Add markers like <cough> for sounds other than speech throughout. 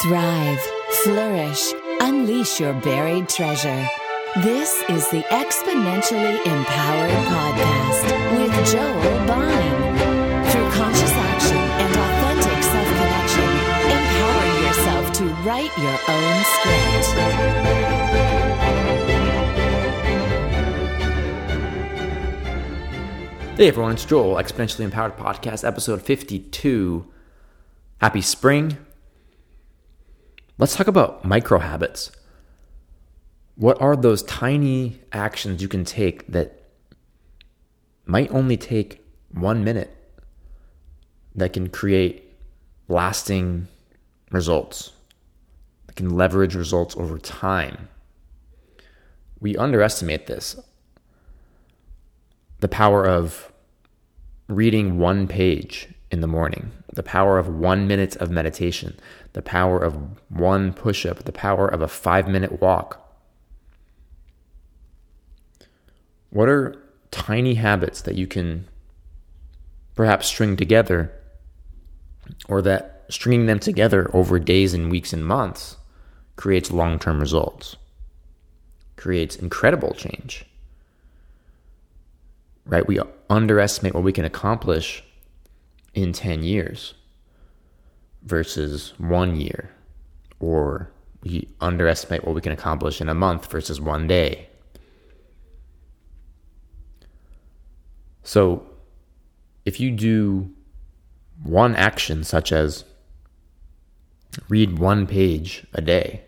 thrive, flourish, unleash your buried treasure. This is the Exponentially Empowered Podcast with Joel Bine. Through conscious action and authentic self connection, empower yourself to write your own script. Hey everyone, it's Joel, Exponentially Empowered Podcast, episode 52. Happy spring. Let's talk about micro habits. What are those tiny actions you can take that might only take one minute that can create lasting results, that can leverage results over time? We underestimate this. The power of reading one page in the morning, the power of one minute of meditation, the power of one push up, the power of a five minute walk. What are tiny habits that you can perhaps string together, or that stringing them together over days and weeks and months creates long term results, creates incredible change? Right? We underestimate what we can accomplish in 10 years versus one year, or we underestimate what we can accomplish in a month versus one day. So, if you do one action, such as read one page a day,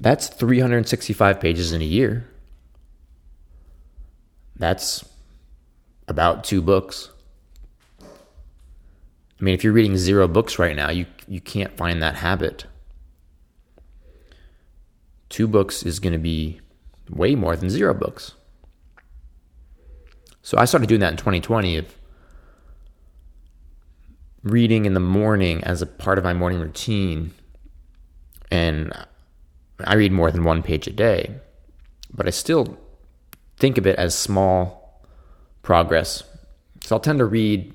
that's 365 pages in a year. That's about two books. I mean, if you're reading zero books right now, you you can't find that habit. Two books is going to be way more than zero books. So I started doing that in 2020 of reading in the morning as a part of my morning routine. And I read more than one page a day, but I still think of it as small progress. So I'll tend to read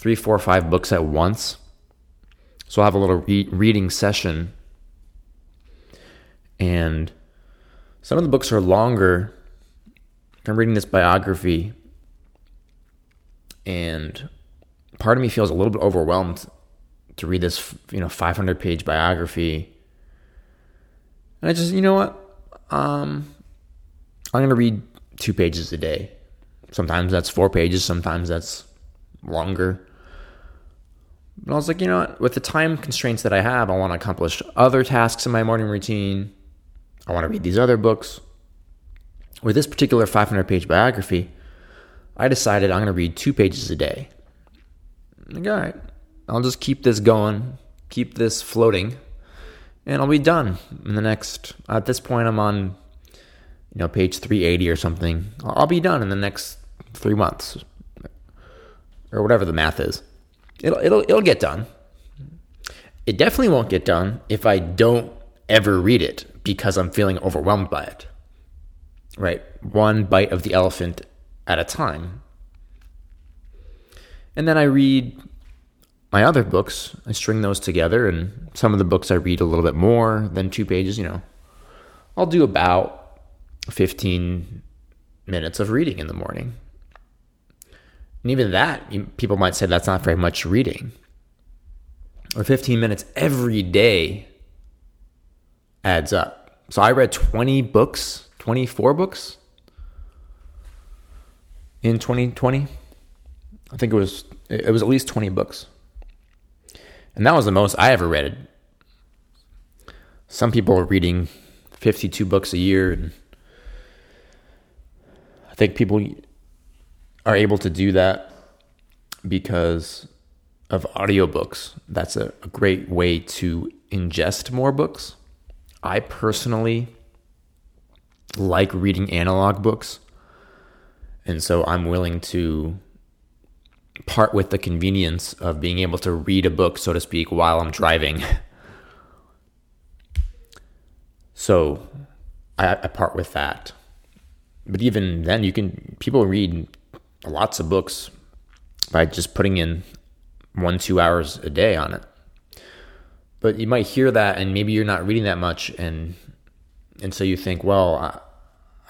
three, four, five books at once. So I'll have a little re- reading session. And some of the books are longer. I'm reading this biography, and part of me feels a little bit overwhelmed to read this, you know, 500 page biography. And I just, you know what? Um, I'm going to read two pages a day. Sometimes that's four pages, sometimes that's longer. But I was like, you know what? With the time constraints that I have, I want to accomplish other tasks in my morning routine. I want to read these other books. With this particular 500 page biography, I decided I'm going to read two pages a day. Like, all right, I'll just keep this going, keep this floating, and I'll be done in the next. At this point, I'm on, you know, page 380 or something. I'll be done in the next three months, or whatever the math is. It'll it'll it'll get done. It definitely won't get done if I don't ever read it because I'm feeling overwhelmed by it. Right? One bite of the elephant at a time. And then I read my other books. I string those together, and some of the books I read a little bit more than two pages, you know. I'll do about 15 minutes of reading in the morning. And even that, people might say that's not very much reading. Or 15 minutes every day adds up. So I read 20 books, 24 books in 2020. I think it was it was at least 20 books. And that was the most I ever read. Some people are reading 52 books a year and I think people are able to do that because of audiobooks. That's a, a great way to ingest more books. I personally like reading analog books. And so I'm willing to part with the convenience of being able to read a book, so to speak, while I'm driving. <laughs> so I, I part with that. But even then, you can, people read lots of books by just putting in one, two hours a day on it. But you might hear that, and maybe you're not reading that much, and and so you think, well, I,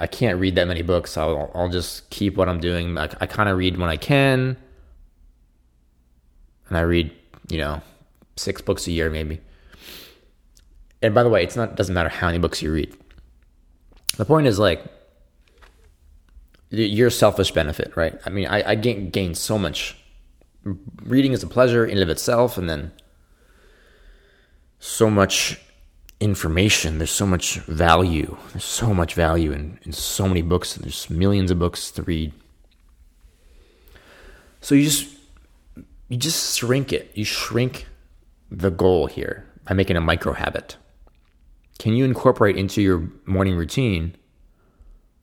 I can't read that many books. I'll I'll just keep what I'm doing. I, I kind of read when I can, and I read, you know, six books a year maybe. And by the way, it's not doesn't matter how many books you read. The point is like your selfish benefit, right? I mean, I, I gain, gain so much. Reading is a pleasure in and of itself, and then so much information. There's so much value. There's so much value in, in so many books. There's millions of books to read. So you just you just shrink it. You shrink the goal here by making a micro habit. Can you incorporate into your morning routine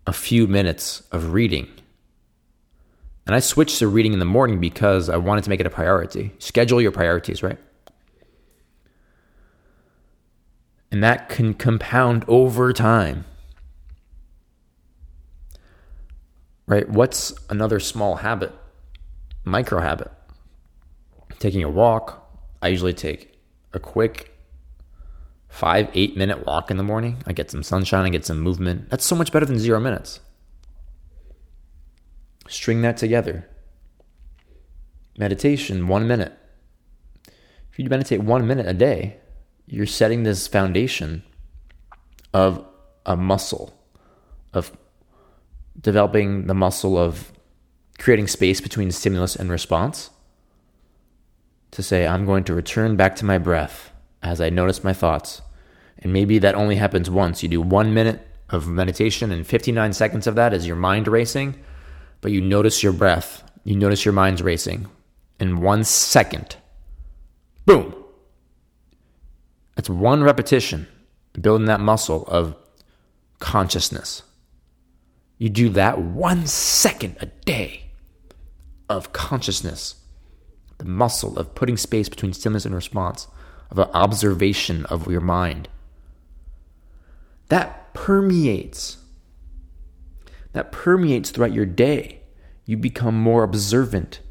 a few minutes of reading? And I switched to reading in the morning because I wanted to make it a priority. Schedule your priorities, right? And that can compound over time. Right? What's another small habit? Micro habit. Taking a walk. I usually take a quick five, eight minute walk in the morning. I get some sunshine, I get some movement. That's so much better than zero minutes. String that together. Meditation, one minute. If you meditate one minute a day, you're setting this foundation of a muscle, of developing the muscle of creating space between stimulus and response to say, I'm going to return back to my breath as I notice my thoughts. And maybe that only happens once. You do one minute of meditation, and 59 seconds of that is your mind racing, but you notice your breath, you notice your mind's racing. In one second, boom. That's one repetition, building that muscle of consciousness. You do that one second a day of consciousness, the muscle of putting space between stimulus and response, of an observation of your mind that permeates. That permeates throughout your day. You become more observant.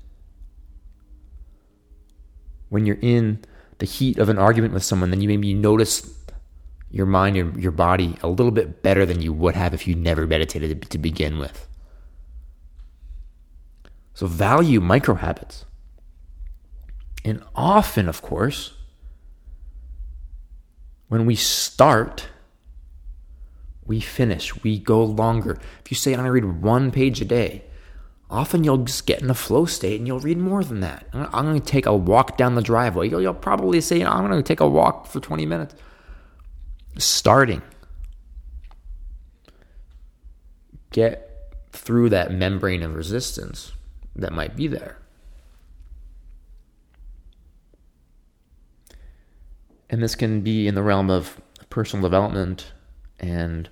When you're in the heat of an argument with someone, then you maybe notice your mind and your body a little bit better than you would have if you never meditated to begin with. So value micro habits. And often, of course, when we start, we finish, we go longer. If you say, I'm read one page a day, often you'll just get in a flow state and you'll read more than that. I'm going to take a walk down the driveway. You'll, you'll probably say, I'm going to take a walk for 20 minutes. Starting. Get through that membrane of resistance that might be there. And this can be in the realm of personal development and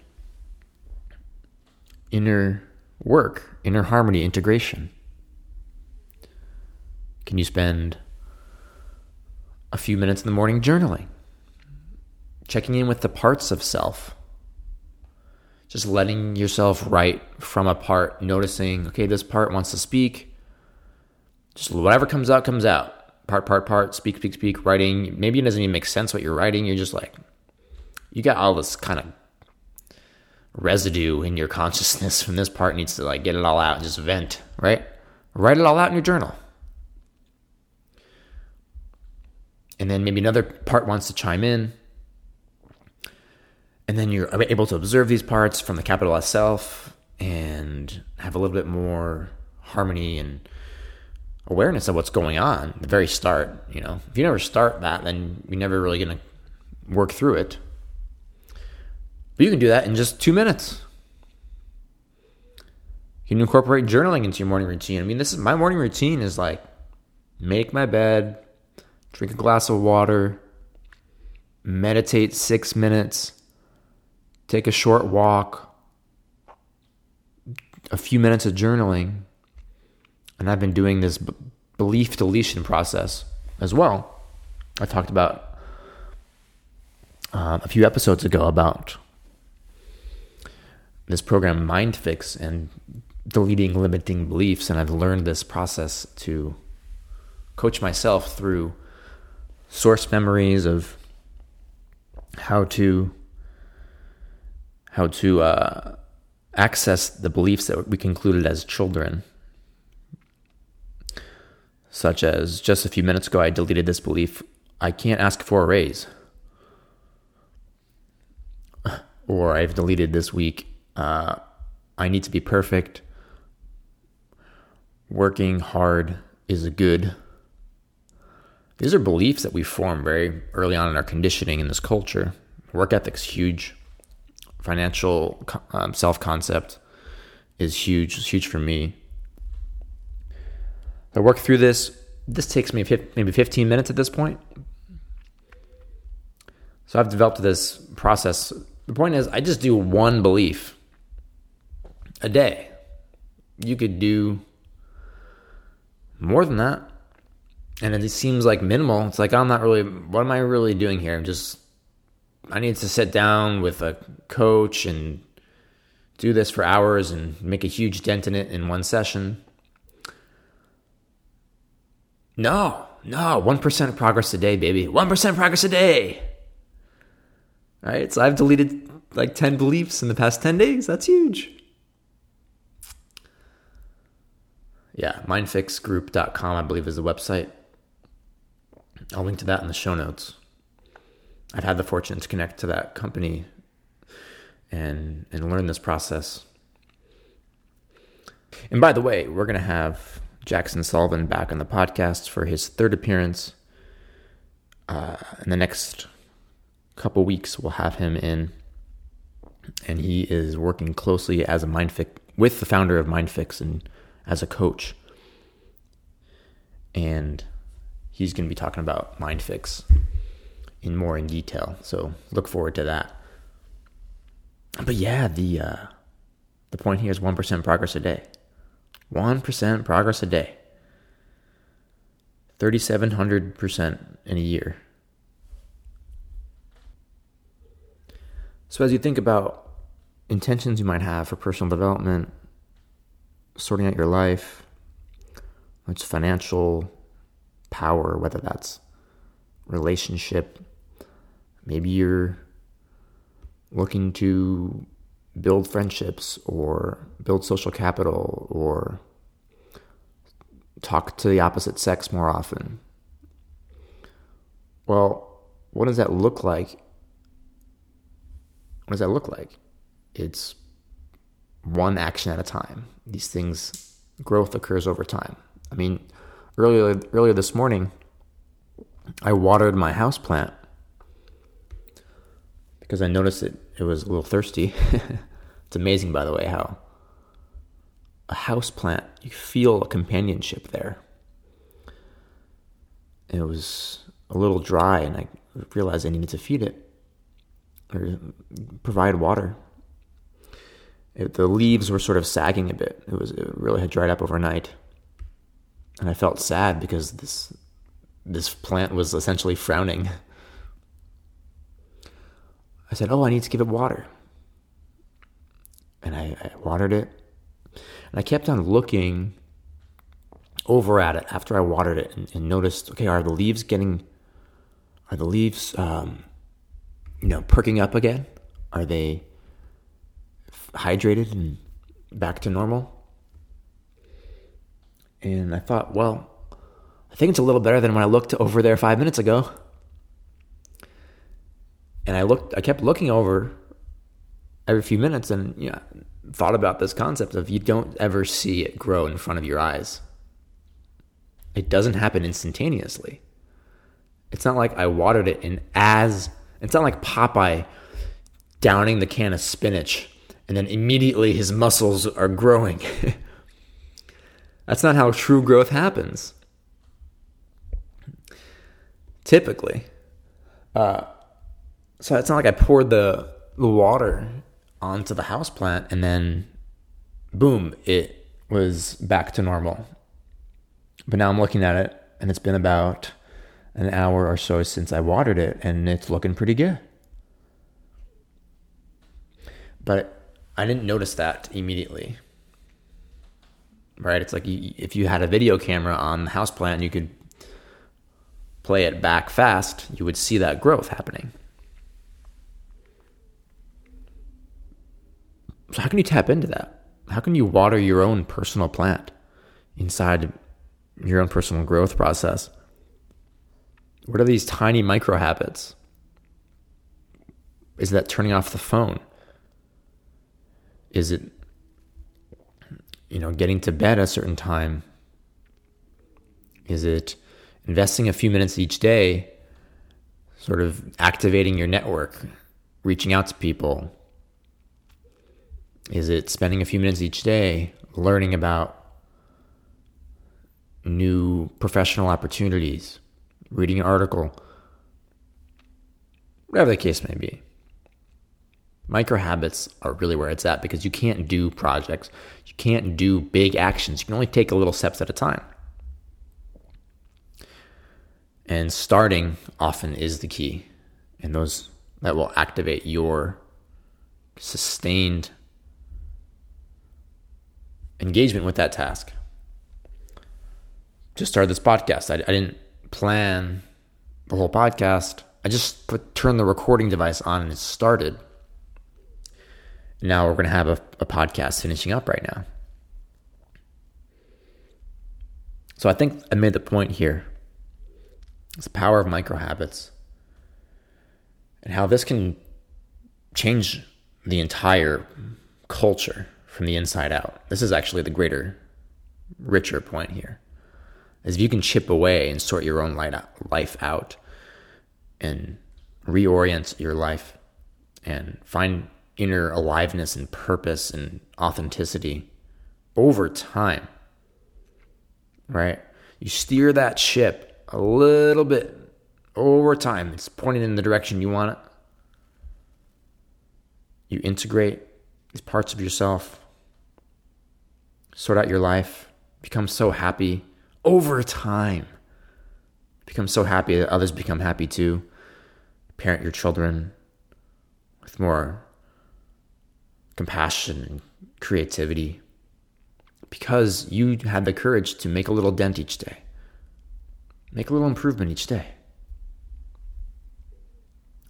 inner work, inner harmony, integration? Can you spend a few minutes in the morning journaling? Checking in with the parts of self. Just letting yourself write from a part, noticing, okay, this part wants to speak. Just whatever comes out, comes out. Part, part, part, speak, speak, speak, writing. Maybe it doesn't even make sense what you're writing. You're just like, you got all this kind of residue in your <laughs> consciousness from this part needs to like get it all out and just vent, right? Write it all out in your journal. And then maybe another part wants to chime in. And then you're able to observe these parts from the capital S self and have a little bit more harmony and awareness of what's going on at the very start. You know, if you never start that, then you're never really going to work through it. But you can do that in just two minutes. You can incorporate journaling into your morning routine. I mean, this is my morning routine is like make my bed, drink a glass of water, meditate six minutes, take a short walk, a few minutes of journaling. And I've been doing this belief deletion process as well. I talked about uh, a few episodes ago about this program Mind Fix and deleting limiting beliefs, and I've learned this process to coach myself through source memories of how to how to uh, access the beliefs that we concluded as children. Such as just a few minutes ago, I deleted this belief I can't ask for a raise. <laughs> Or I've deleted this week uh, I need to be perfect. Working hard is good. These are beliefs that we form very early on in our conditioning in this culture. Work ethic's huge financial um, self concept is huge. It's huge for me. I work through this. This takes me maybe 15 minutes at this point. So I've developed this process. The point is, I just do one belief a day. You could do more than that. And it seems like minimal. It's like, I'm not really, what am I really doing here? I'm just I need to sit down with a coach and do this for hours and make a huge dent in it in one session. No, no, 1% progress a day, baby. 1% progress a day. All right, so I've deleted like 10 beliefs in the past 10 days. That's huge. Yeah, mindfixgroup.com, I believe, is the website. I'll link to that in the show notes. I've had the fortune to connect to that company and and learn this process. And by the way, we're to have Jackson Sullivan back on the podcast for his third appearance. Uh, in the next couple weeks, we'll have him in, and he is working closely as a MindFix with the founder of MindFix and as a coach. And he's going to be talking about MindFix in more in detail. So look forward to that. But yeah, the uh, the point here is one percent progress a day. One percent progress a day. Thirty seven hundred percent in a year. So as you think about intentions you might have for personal development, sorting out your life, it's financial power, whether that's relationship, Maybe you're looking to build friendships or build social capital or talk to the opposite sex more often. Well, what does that look like? What does that look like? It's one action at a time. These things, growth occurs over time. I mean, earlier earlier this morning, I watered my house plant because I noticed it it was a little thirsty. <laughs> it's amazing, by the way, how a house plant you feel a companionship there. It was a little dry, and I realized I needed to feed it or provide water. It, the leaves were sort of sagging a bit. It was it really had dried up overnight, and I felt sad because this this plant was essentially frowning. <laughs> I said, Oh, I need to give it water. And I, I watered it. And I kept on looking over at it after I watered it and, and noticed, okay, are the leaves getting, are the leaves, um, you know, perking up again? Are they hydrated and back to normal? And I thought, well, I think it's a little better than when I looked over there five minutes ago and I looked, I kept looking over every few minutes, and yeah, thought about this concept of you don't ever see it grow in front of your eyes. It doesn't happen instantaneously. It's not like I watered it and as it's not like Popeye downing the can of spinach and then immediately his muscles are growing. <laughs> That's not how true growth happens. Typically, uh, so it's not like I poured the the water onto the house plant and then boom, it was back to normal. But now I'm looking at it and it's been about an hour or so since I watered it and it's looking pretty good. But I didn't notice that immediately. Right? It's like if you had a video camera on the house plant, you could play it back fast, you would see that growth happening. So, how can you tap into that? How can you water your own personal plant inside your own personal growth process? What are these tiny micro habits? Is that turning off the phone? Is it, you know, getting to bed a certain time? Is it investing a few minutes each day, sort of activating your network, reaching out to people? Is it spending a few minutes each day learning about new professional opportunities, reading an article, whatever the case may be? Micro habits are really where it's at because you can't do projects, you can't do big actions. You can only take a little steps at a time. And starting often is the key. And those that will activate your sustained engagement with that task. Just started this podcast. I, I didn't plan the whole podcast. I just put turned the recording device on and it started. Now we're going to have a, a podcast finishing up right now. So I think I made the point here. It's the power of micro habits and how this can change the entire culture from the inside out. This is actually the greater, richer point here. As if you can chip away and sort your own life out and reorient your life and find inner aliveness and purpose and authenticity over time, right? You steer that ship a little bit over time. It's pointing in the direction you want it. You integrate these parts of yourself sort out your life, become so happy over time. Become so happy that others become happy too. Parent your children with more compassion and creativity because you had the courage to make a little dent each day, make a little improvement each day.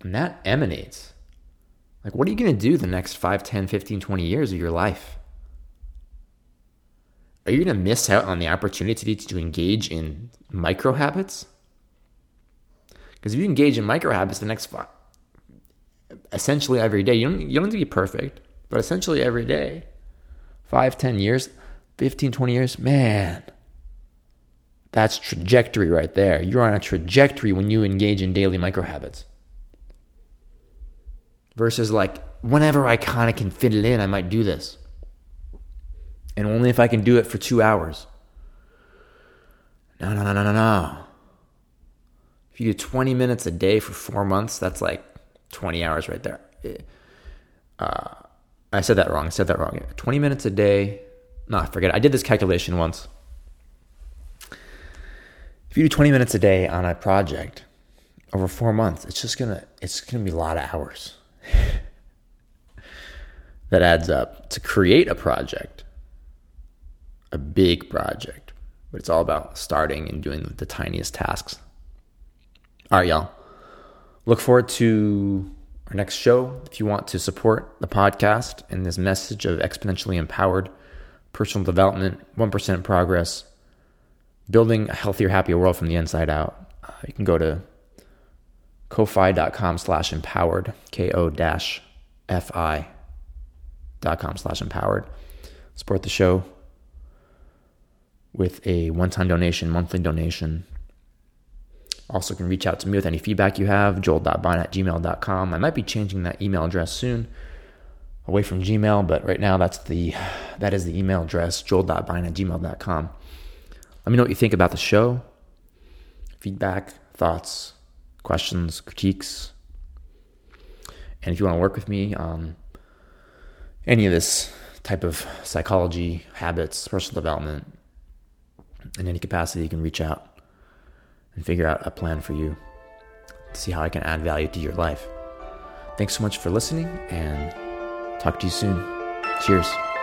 And that emanates. Like, what are you going to do the next 5, 10, 15, 20 years of your life? Are you going to miss out on the opportunity to engage in micro habits? Because if you engage in micro habits the next five, essentially every day, you don't, you don't have to be perfect, but essentially every day, five, 10 years, 15, 20 years, man, that's trajectory right there. You're on a trajectory when you engage in daily micro habits. Versus like, whenever I kind of can fit it in, I might do this and only if I can do it for two hours. No, no, no, no, no, no. If you do 20 minutes a day for four months, that's like 20 hours right there. Uh, I said that wrong. I said that wrong. 20 minutes a day. No, forget it. I did this calculation once. If you do 20 minutes a day on a project over four months, it's just gonna it's gonna be a lot of hours. <laughs> that adds up to create a project a big project, but it's all about starting and doing the, tiniest tasks. All right, y'all. Look forward to our next show. If you want to support the podcast and this message of exponentially empowered personal development, 1% progress, building a healthier, happier world from the inside out, uh, you can go to ko-fi.com slash empowered, K-O dash F-I dot com slash empowered. Support the show with a one time donation, monthly donation. Also, can reach out to me with any feedback you have, joel.bine at gmail.com. I might be changing that email address soon away from Gmail, but right now that's the that is the email address, joel.bine at gmail.com. Let me know what you think about the show. Feedback, thoughts, questions, critiques. And if you want to work with me on any of this type of psychology, habits, personal development, in any capacity, you can reach out and figure out a plan for you to see how I can add value to your life. Thanks so much for listening and talk to you soon. Cheers.